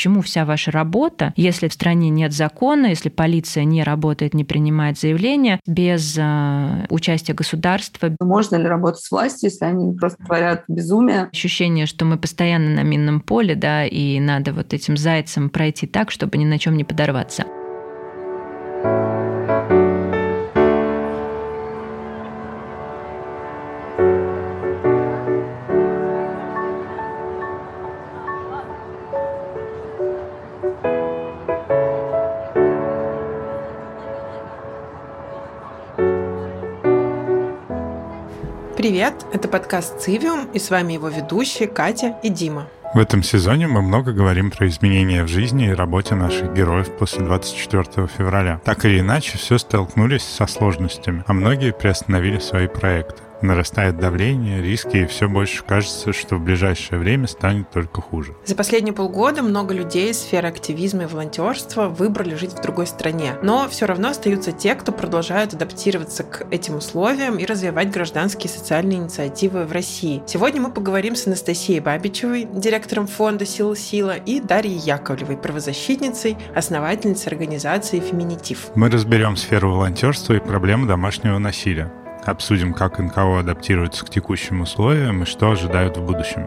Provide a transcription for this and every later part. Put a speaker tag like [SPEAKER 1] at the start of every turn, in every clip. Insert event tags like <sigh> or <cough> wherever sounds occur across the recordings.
[SPEAKER 1] чему вся ваша работа, если в стране нет закона, если полиция не работает, не принимает заявления без э, участия государства.
[SPEAKER 2] Можно ли работать с властью, если они просто творят безумие?
[SPEAKER 1] Ощущение, что мы постоянно на минном поле, да, и надо вот этим зайцем пройти так, чтобы ни на чем не подорваться.
[SPEAKER 3] Привет, это подкаст «Цивиум» и с вами его ведущие Катя и Дима.
[SPEAKER 4] В этом сезоне мы много говорим про изменения в жизни и работе наших героев после 24 февраля. Так или иначе, все столкнулись со сложностями, а многие приостановили свои проекты нарастает давление, риски, и все больше кажется, что в ближайшее время станет только хуже.
[SPEAKER 3] За последние полгода много людей из сферы активизма и волонтерства выбрали жить в другой стране. Но все равно остаются те, кто продолжают адаптироваться к этим условиям и развивать гражданские и социальные инициативы в России. Сегодня мы поговорим с Анастасией Бабичевой, директором фонда «Сила Сила», и Дарьей Яковлевой, правозащитницей, основательницей организации «Феминитив».
[SPEAKER 4] Мы разберем сферу волонтерства и проблемы домашнего насилия обсудим, как НКО адаптируется к текущим условиям и что ожидают в будущем.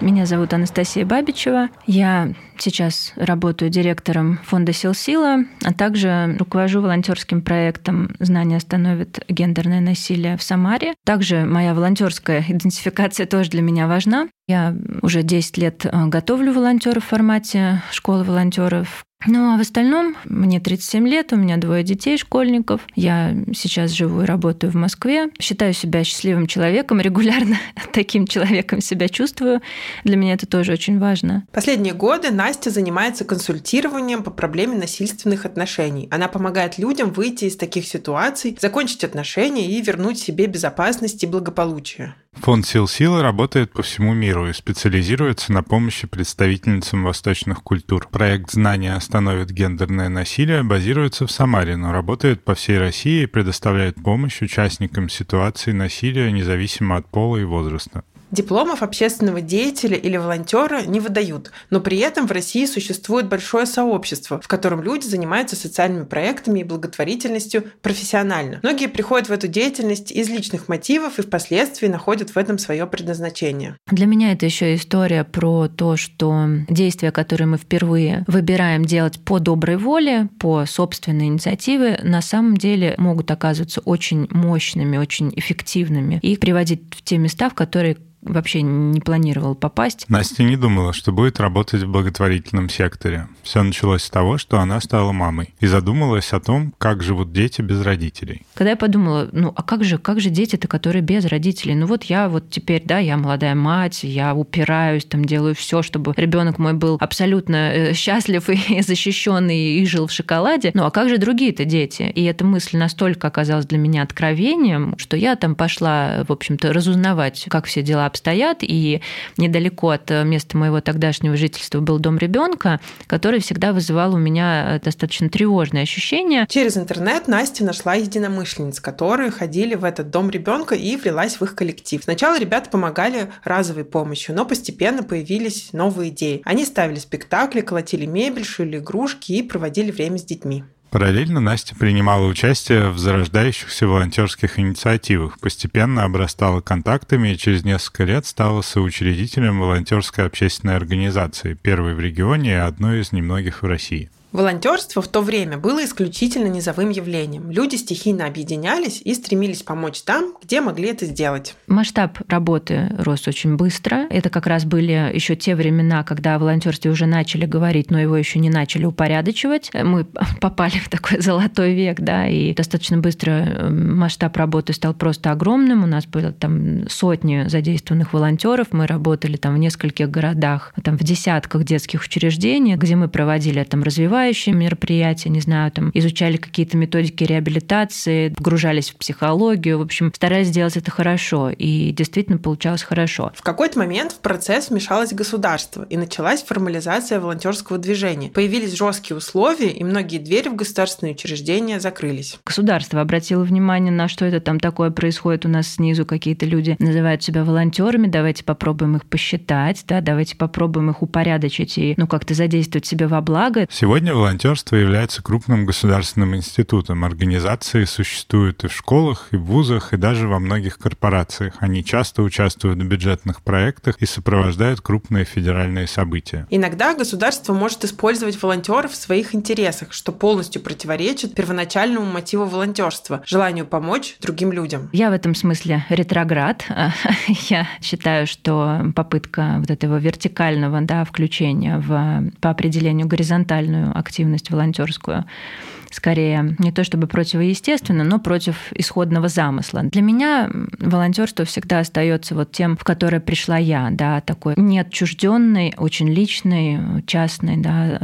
[SPEAKER 1] Меня зовут Анастасия Бабичева. Я сейчас работаю директором фонда «Сил Сила», а также руковожу волонтерским проектом «Знания остановит гендерное насилие» в Самаре. Также моя волонтерская идентификация тоже для меня важна. Я уже 10 лет э, готовлю волонтеров в формате школы волонтеров. Ну а в остальном мне 37 лет, у меня двое детей, школьников. Я сейчас живу и работаю в Москве. Считаю себя счастливым человеком, <laughs> регулярно таким человеком себя чувствую. Для меня это тоже очень важно.
[SPEAKER 3] Последние годы Настя занимается консультированием по проблеме насильственных отношений. Она помогает людям выйти из таких ситуаций, закончить отношения и вернуть себе безопасность и благополучие.
[SPEAKER 4] Фонд «Сил Силы» работает по всему миру и специализируется на помощи представительницам восточных культур. Проект «Знания остановит гендерное насилие» базируется в Самаре, но работает по всей России и предоставляет помощь участникам ситуации насилия независимо от пола и возраста.
[SPEAKER 3] Дипломов общественного деятеля или волонтера не выдают, но при этом в России существует большое сообщество, в котором люди занимаются социальными проектами и благотворительностью профессионально. Многие приходят в эту деятельность из личных мотивов и впоследствии находят в этом свое предназначение.
[SPEAKER 1] Для меня это еще история про то, что действия, которые мы впервые выбираем делать по доброй воле, по собственной инициативе, на самом деле могут оказываться очень мощными, очень эффективными и приводить в те места, в которые вообще не планировал попасть.
[SPEAKER 4] Настя не думала, что будет работать в благотворительном секторе. Все началось с того, что она стала мамой и задумалась о том, как живут дети без родителей.
[SPEAKER 1] Когда я подумала, ну а как же, как же дети-то, которые без родителей? Ну вот я вот теперь, да, я молодая мать, я упираюсь, там делаю все, чтобы ребенок мой был абсолютно э, счастлив и защищенный и жил в шоколаде. Ну а как же другие-то дети? И эта мысль настолько оказалась для меня откровением, что я там пошла, в общем-то, разузнавать, как все дела обстоят, и недалеко от места моего тогдашнего жительства был дом ребенка, который всегда вызывал у меня достаточно тревожные ощущения.
[SPEAKER 3] Через интернет Настя нашла единомышленниц, которые ходили в этот дом ребенка и влилась в их коллектив. Сначала ребята помогали разовой помощью, но постепенно появились новые идеи. Они ставили спектакли, колотили мебель, шили игрушки и проводили время с детьми.
[SPEAKER 4] Параллельно Настя принимала участие в зарождающихся волонтерских инициативах, постепенно обрастала контактами и через несколько лет стала соучредителем волонтерской общественной организации, первой в регионе и одной из немногих в России.
[SPEAKER 3] Волонтерство в то время было исключительно низовым явлением. Люди стихийно объединялись и стремились помочь там, где могли это сделать.
[SPEAKER 1] Масштаб работы рос очень быстро. Это как раз были еще те времена, когда о волонтерстве уже начали говорить, но его еще не начали упорядочивать. Мы <laughs> попали в такой <laughs> золотой век, да, и достаточно быстро эм, масштаб работы стал просто огромным. У нас было там сотни задействованных волонтеров. Мы работали там в нескольких городах, там в десятках детских учреждений, где мы проводили там развивающие развивающие мероприятия, не знаю, там изучали какие-то методики реабилитации, погружались в психологию, в общем, старались сделать это хорошо, и действительно получалось хорошо.
[SPEAKER 3] В какой-то момент в процесс вмешалось государство, и началась формализация волонтерского движения. Появились жесткие условия, и многие двери в государственные учреждения закрылись.
[SPEAKER 1] Государство обратило внимание на что это там такое происходит у нас снизу, какие-то люди называют себя волонтерами, давайте попробуем их посчитать, да, давайте попробуем их упорядочить и, ну, как-то задействовать себе во благо.
[SPEAKER 4] Сегодня волонтерство является крупным государственным институтом. Организации существуют и в школах, и в вузах, и даже во многих корпорациях. Они часто участвуют в бюджетных проектах и сопровождают крупные федеральные события.
[SPEAKER 3] Иногда государство может использовать волонтеров в своих интересах, что полностью противоречит первоначальному мотиву волонтерства – желанию помочь другим людям.
[SPEAKER 1] Я в этом смысле ретроград. <laughs> Я считаю, что попытка вот этого вертикального да, включения в, по определению горизонтальную активность волонтерскую скорее не то чтобы противоестественно, но против исходного замысла. Для меня волонтерство всегда остается вот тем, в которое пришла я, да, такой неотчужденной, очень личной, частной, да,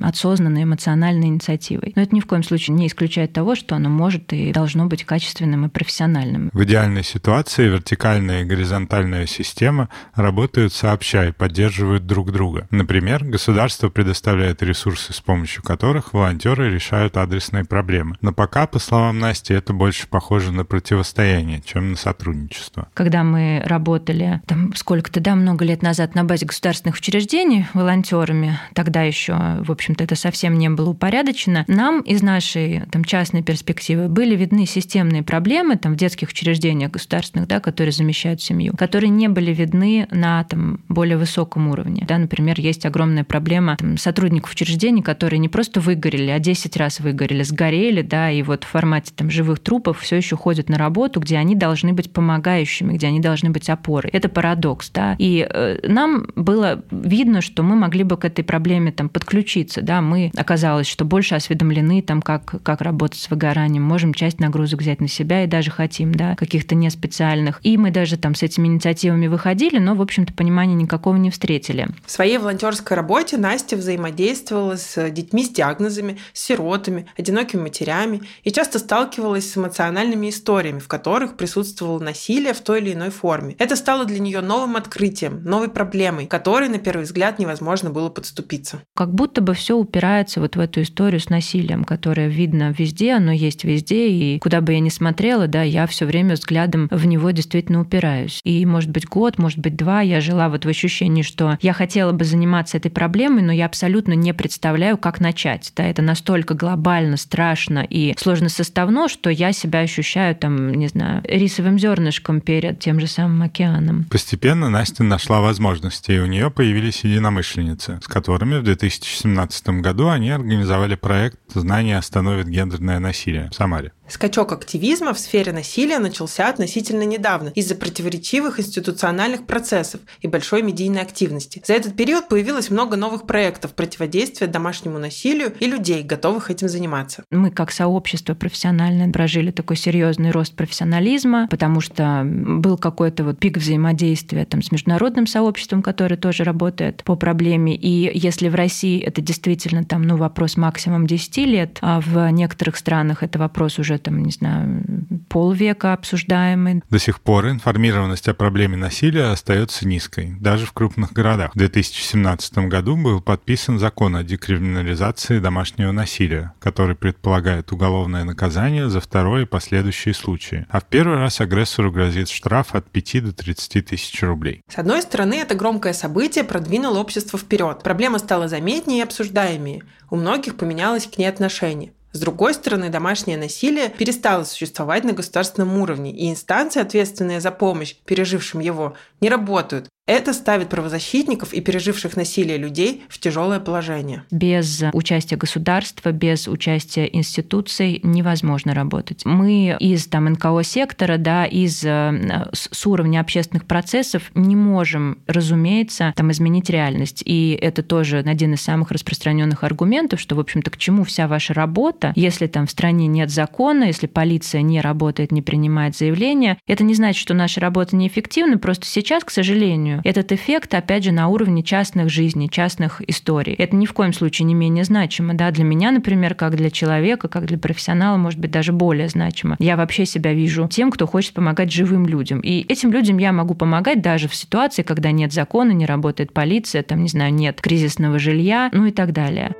[SPEAKER 1] осознанной, эмоциональной инициативой. Но это ни в коем случае не исключает того, что оно может и должно быть качественным и профессиональным.
[SPEAKER 4] В идеальной ситуации вертикальная и горизонтальная система работают сообща и поддерживают друг друга. Например, государство предоставляет ресурсы, с помощью которых волонтеры решают адресные проблемы. Но пока, по словам Насти, это больше похоже на противостояние, чем на сотрудничество.
[SPEAKER 1] Когда мы работали там сколько-то, да, много лет назад на базе государственных учреждений волонтерами, тогда еще, в общем-то, это совсем не было упорядочено, нам из нашей там, частной перспективы были видны системные проблемы там, в детских учреждениях государственных, да, которые замещают семью, которые не были видны на там, более высоком уровне. Да, например, есть огромная проблема там, сотрудников учреждений, которые не просто выгорели, а 10 раз выгорели выгорели, сгорели, да, и вот в формате там живых трупов все еще ходят на работу, где они должны быть помогающими, где они должны быть опорой. Это парадокс, да. И э, нам было видно, что мы могли бы к этой проблеме там подключиться, да. Мы оказалось, что больше осведомлены там, как, как работать с выгоранием, можем часть нагрузок взять на себя и даже хотим, да, каких-то не специальных. И мы даже там с этими инициативами выходили, но, в общем-то, понимания никакого не встретили.
[SPEAKER 3] В своей волонтерской работе Настя взаимодействовала с детьми с диагнозами, с сиротами, одинокими матерями и часто сталкивалась с эмоциональными историями, в которых присутствовало насилие в той или иной форме. Это стало для нее новым открытием, новой проблемой, которой на первый взгляд невозможно было подступиться.
[SPEAKER 1] Как будто бы все упирается вот в эту историю с насилием, которое видно везде, оно есть везде, и куда бы я ни смотрела, да, я все время взглядом в него действительно упираюсь. И, может быть, год, может быть, два я жила вот в ощущении, что я хотела бы заниматься этой проблемой, но я абсолютно не представляю, как начать. Да, это настолько глобально глобально страшно и сложно составно, что я себя ощущаю там, не знаю, рисовым зернышком перед тем же самым океаном.
[SPEAKER 4] Постепенно Настя нашла возможности, и у нее появились единомышленницы, с которыми в 2017 году они организовали проект «Знание остановит гендерное насилие» в Самаре.
[SPEAKER 3] Скачок активизма в сфере насилия начался относительно недавно из-за противоречивых институциональных процессов и большой медийной активности. За этот период появилось много новых проектов противодействия домашнему насилию и людей, готовых этим заниматься.
[SPEAKER 1] Мы как сообщество профессиональное прожили такой серьезный рост профессионализма, потому что был какой-то вот пик взаимодействия там, с международным сообществом, которое тоже работает по проблеме. И если в России это действительно там, ну, вопрос максимум 10 лет, а в некоторых странах это вопрос уже там, не знаю, полвека обсуждаемый.
[SPEAKER 4] До сих пор информированность о проблеме насилия остается низкой, даже в крупных городах. В 2017 году был подписан закон о декриминализации домашнего насилия, который предполагает уголовное наказание за второй и последующие случаи. А в первый раз агрессору грозит штраф от 5 до 30 тысяч рублей.
[SPEAKER 3] С одной стороны, это громкое событие продвинуло общество вперед. Проблема стала заметнее и обсуждаемее. У многих поменялось к ней отношение. С другой стороны, домашнее насилие перестало существовать на государственном уровне, и инстанции, ответственные за помощь пережившим его, не работают. Это ставит правозащитников и переживших насилие людей в тяжелое положение.
[SPEAKER 1] Без участия государства, без участия институций невозможно работать. Мы из там, НКО сектора, да, из, э, с уровня общественных процессов не можем, разумеется, там, изменить реальность. И это тоже один из самых распространенных аргументов, что, в общем-то, к чему вся ваша работа, если там в стране нет закона, если полиция не работает, не принимает заявления. Это не значит, что наша работа неэффективна, просто сейчас, к сожалению, сожалению. Этот эффект, опять же, на уровне частных жизней, частных историй. Это ни в коем случае не менее значимо. Да? Для меня, например, как для человека, как для профессионала, может быть, даже более значимо. Я вообще себя вижу тем, кто хочет помогать живым людям. И этим людям я могу помогать даже в ситуации, когда нет закона, не работает полиция, там, не знаю, нет кризисного жилья, ну и так далее.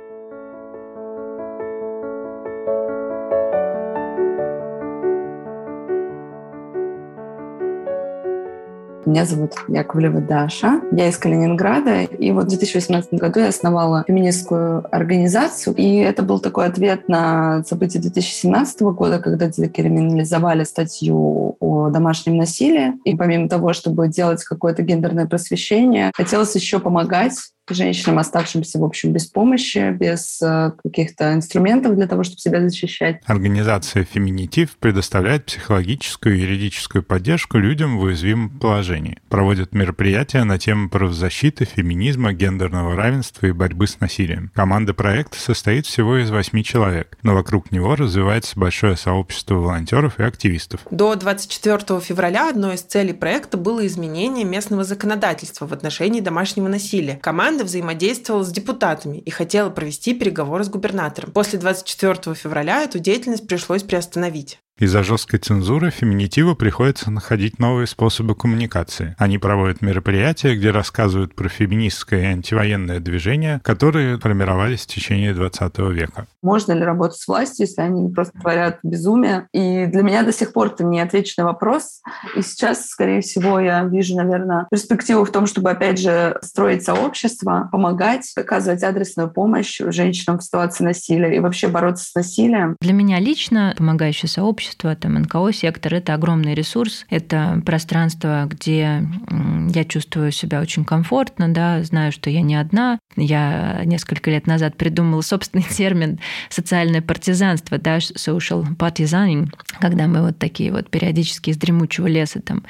[SPEAKER 2] Меня зовут Яковлева Даша. Я из Калининграда. И вот в 2018 году я основала феминистскую организацию. И это был такой ответ на события 2017 года, когда декриминализовали статью о домашнем насилии. И помимо того, чтобы делать какое-то гендерное просвещение, хотелось еще помогать женщинам, оставшимся, в общем, без помощи, без э, каких-то инструментов для того, чтобы себя защищать.
[SPEAKER 4] Организация «Феминитив» предоставляет психологическую и юридическую поддержку людям в уязвимом положении. Проводит мероприятия на тему правозащиты, феминизма, гендерного равенства и борьбы с насилием. Команда проекта состоит всего из восьми человек, но вокруг него развивается большое сообщество волонтеров и активистов.
[SPEAKER 3] До 24 февраля одной из целей проекта было изменение местного законодательства в отношении домашнего насилия. Команда команда взаимодействовала с депутатами и хотела провести переговоры с губернатором. После 24 февраля эту деятельность пришлось приостановить.
[SPEAKER 4] Из-за жесткой цензуры феминитиву приходится находить новые способы коммуникации. Они проводят мероприятия, где рассказывают про феминистское и антивоенное движение, которые формировались в течение 20 века.
[SPEAKER 2] Можно ли работать с властью, если они просто творят безумие? И для меня до сих пор это не отвеченный вопрос. И сейчас, скорее всего, я вижу, наверное, перспективу в том, чтобы, опять же, строить сообщество, помогать, оказывать адресную помощь женщинам в ситуации насилия и вообще бороться с насилием.
[SPEAKER 1] Для меня лично помогающее сообщество сообщество, там НКО-сектор — это огромный ресурс, это пространство, где я чувствую себя очень комфортно, да, знаю, что я не одна. Я несколько лет назад придумала собственный <laughs> термин «социальное партизанство», да, social partisaning, когда мы вот такие вот периодически из дремучего леса там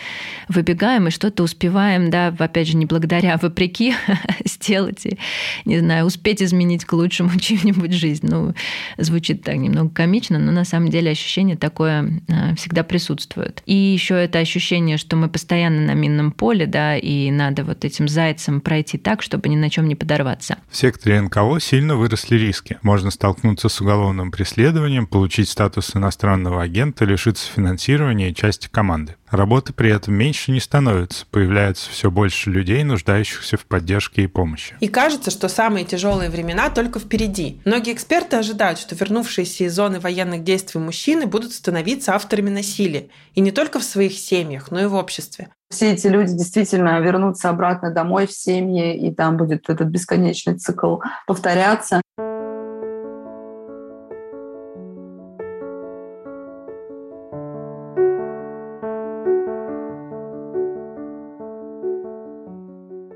[SPEAKER 1] выбегаем и что-то успеваем, да, опять же, не благодаря, а вопреки <laughs> сделать и, не знаю, успеть изменить к лучшему <laughs> чью-нибудь жизнь. Ну, звучит так немного комично, но на самом деле ощущение такое такое э, всегда присутствует. И еще это ощущение, что мы постоянно на минном поле, да, и надо вот этим зайцем пройти так, чтобы ни на чем не подорваться.
[SPEAKER 4] В секторе НКО сильно выросли риски. Можно столкнуться с уголовным преследованием, получить статус иностранного агента, лишиться финансирования и части команды. Работы при этом меньше не становится, появляется все больше людей, нуждающихся в поддержке и помощи.
[SPEAKER 3] И кажется, что самые тяжелые времена только впереди. Многие эксперты ожидают, что вернувшиеся из зоны военных действий мужчины будут становиться авторами насилия. И не только в своих семьях, но и в обществе.
[SPEAKER 2] Все эти люди действительно вернутся обратно домой в семьи, и там будет этот бесконечный цикл повторяться.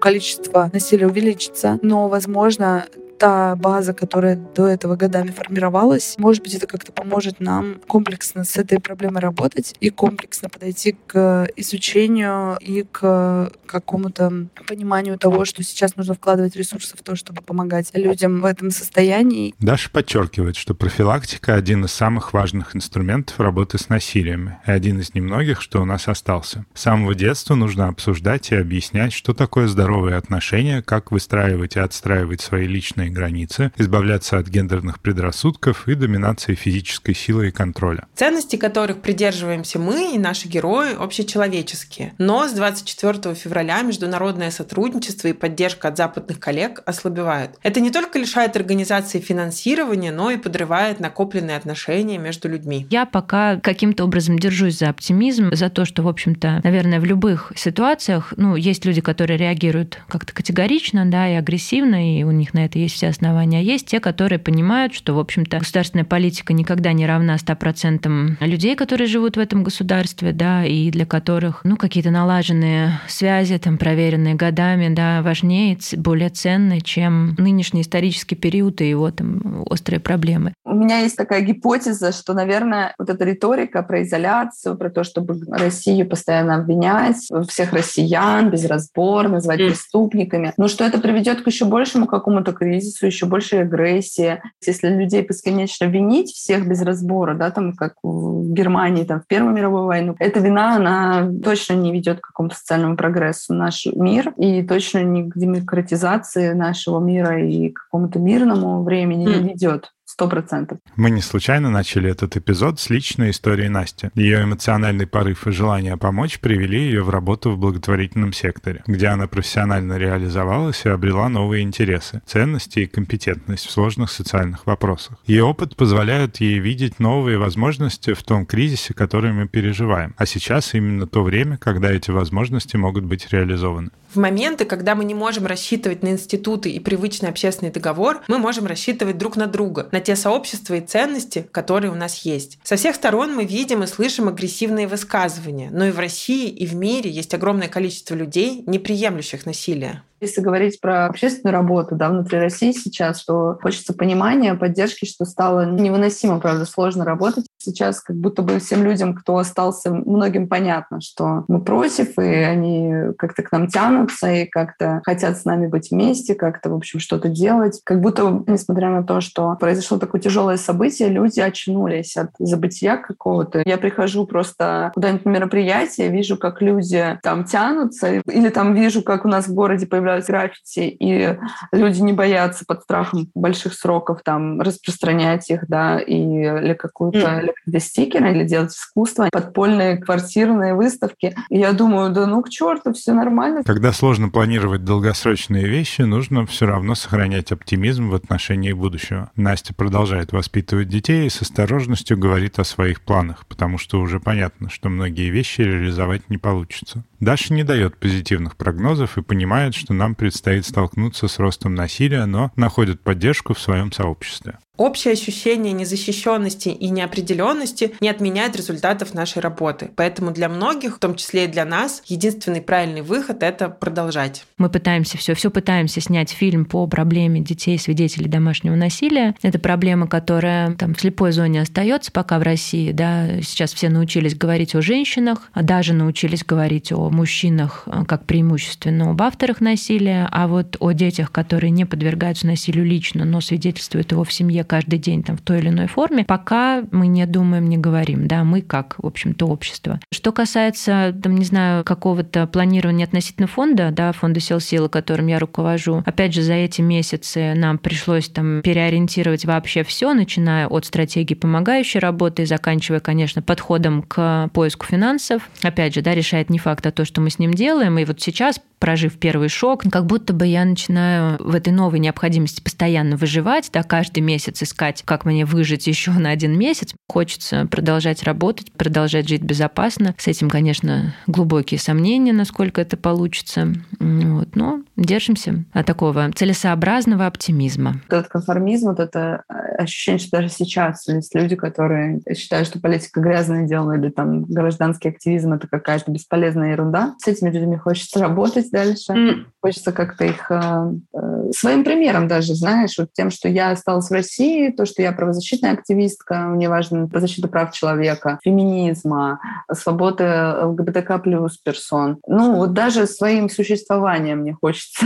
[SPEAKER 5] Количество насилия увеличится, но, возможно, та база, которая до этого годами формировалась, может быть, это как-то поможет нам комплексно с этой проблемой работать и комплексно подойти к изучению и к какому-то пониманию того, что сейчас нужно вкладывать ресурсы в то, чтобы помогать людям в этом состоянии.
[SPEAKER 4] Даша подчеркивает, что профилактика — один из самых важных инструментов работы с насилием и один из немногих, что у нас остался. С самого детства нужно обсуждать и объяснять, что такое здоровые отношения, как выстраивать и отстраивать свои личные границы, избавляться от гендерных предрассудков и доминации физической силы и контроля.
[SPEAKER 3] Ценности, которых придерживаемся мы и наши герои, общечеловеческие. Но с 24 февраля международное сотрудничество и поддержка от западных коллег ослабевают. Это не только лишает организации финансирования, но и подрывает накопленные отношения между людьми.
[SPEAKER 1] Я пока каким-то образом держусь за оптимизм, за то, что, в общем-то, наверное, в любых ситуациях, ну, есть люди, которые реагируют как-то категорично, да, и агрессивно, и у них на это есть все основания. Есть те, которые понимают, что, в общем-то, государственная политика никогда не равна 100% людей, которые живут в этом государстве, да, и для которых, ну, какие-то налаженные связи, там, проверенные годами, да, важнее, более ценны, чем нынешний исторический период и его там острые проблемы.
[SPEAKER 2] У меня есть такая гипотеза, что, наверное, вот эта риторика про изоляцию, про то, чтобы Россию постоянно обвинять, всех россиян без разбора, назвать mm. преступниками, ну, что это приведет к еще большему какому-то кризису еще больше агрессии. Если людей бесконечно винить всех без разбора, да, там, как в Германии, там, в Первую мировую войну, эта вина, она точно не ведет к какому-то социальному прогрессу наш мир и точно не к демократизации нашего мира и к какому-то мирному времени mm. не ведет. Сто процентов.
[SPEAKER 4] Мы не случайно начали этот эпизод с личной истории Насти. Ее эмоциональный порыв и желание помочь привели ее в работу в благотворительном секторе, где она профессионально реализовалась и обрела новые интересы, ценности и компетентность в сложных социальных вопросах. Ее опыт позволяет ей видеть новые возможности в том кризисе, который мы переживаем. А сейчас именно то время, когда эти возможности могут быть реализованы.
[SPEAKER 3] В моменты, когда мы не можем рассчитывать на институты и привычный общественный договор, мы можем рассчитывать друг на друга, на те сообщества и ценности, которые у нас есть. Со всех сторон мы видим и слышим агрессивные высказывания, но и в России, и в мире есть огромное количество людей, не приемлющих насилия.
[SPEAKER 2] Если говорить про общественную работу да, внутри России сейчас, что хочется понимания, поддержки, что стало невыносимо, правда, сложно работать. Сейчас как будто бы всем людям, кто остался, многим понятно, что мы против, и они как-то к нам тянутся, и как-то хотят с нами быть вместе, как-то, в общем, что-то делать. Как будто, несмотря на то, что произошло такое тяжелое событие, люди очнулись от забытия какого-то. Я прихожу просто куда-нибудь на мероприятие, вижу, как люди там тянутся, или там вижу, как у нас в городе появляются граффити, и люди не боятся под страхом больших сроков там распространять их, да, и, или какую-то mm. или стикеры, или делать искусство, подпольные квартирные выставки. И я думаю, да ну к черту, все нормально.
[SPEAKER 4] Когда сложно планировать долгосрочные вещи, нужно все равно сохранять оптимизм в отношении будущего. Настя продолжает воспитывать детей и с осторожностью говорит о своих планах, потому что уже понятно, что многие вещи реализовать не получится. Даша не дает позитивных прогнозов и понимает, что нам предстоит столкнуться с ростом насилия, но находит поддержку в своем сообществе.
[SPEAKER 3] Общее ощущение незащищенности и неопределенности не отменяет результатов нашей работы. Поэтому для многих, в том числе и для нас, единственный правильный выход — это продолжать.
[SPEAKER 1] Мы пытаемся все, все пытаемся снять фильм по проблеме детей, свидетелей домашнего насилия. Это проблема, которая там в слепой зоне остается пока в России. Да? Сейчас все научились говорить о женщинах, а даже научились говорить о мужчинах э, как преимущественно об авторах насилия, а вот о детях, которые не подвергаются насилию лично, но свидетельствуют его в семье каждый день там, в той или иной форме, пока мы не думаем, не говорим. Да, мы как, в общем-то, общество. Что касается, там, не знаю, какого-то планирования относительно фонда, да, фонда сил силы, которым я руковожу, опять же, за эти месяцы нам пришлось там переориентировать вообще все, начиная от стратегии помогающей работы заканчивая, конечно, подходом к поиску финансов. Опять же, да, решает не факт, а то, что мы с ним делаем. И вот сейчас прожив первый шок, как будто бы я начинаю в этой новой необходимости постоянно выживать, да, каждый месяц искать, как мне выжить еще на один месяц. Хочется продолжать работать, продолжать жить безопасно. С этим, конечно, глубокие сомнения, насколько это получится. Вот, но держимся от такого целесообразного оптимизма.
[SPEAKER 2] Этот конформизм, вот это ощущение, что даже сейчас есть люди, которые считают, что политика грязное дело или там гражданский активизм — это какая-то бесполезная ерунда. С этими людьми хочется работать, дальше. Mm. Хочется как-то их э, э, своим примером даже, знаешь, вот тем, что я осталась в России, то, что я правозащитная активистка, мне важно защита прав человека, феминизма, свободы ЛГБТК плюс персон. Ну, вот даже своим существованием мне хочется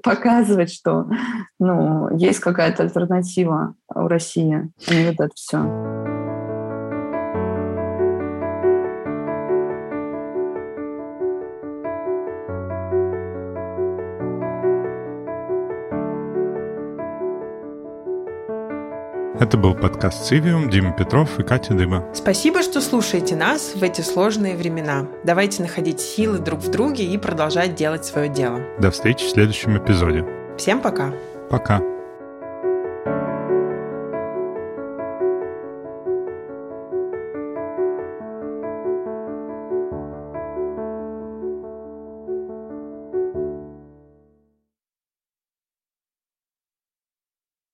[SPEAKER 2] <laughs> показывать, что ну, есть какая-то альтернатива у России, а не вот это все.
[SPEAKER 4] Это был подкаст «Цивиум», Дима Петров и Катя Дыба.
[SPEAKER 3] Спасибо, что слушаете нас в эти сложные времена. Давайте находить силы друг в друге и продолжать делать свое дело.
[SPEAKER 4] До встречи в следующем эпизоде.
[SPEAKER 3] Всем пока.
[SPEAKER 4] Пока.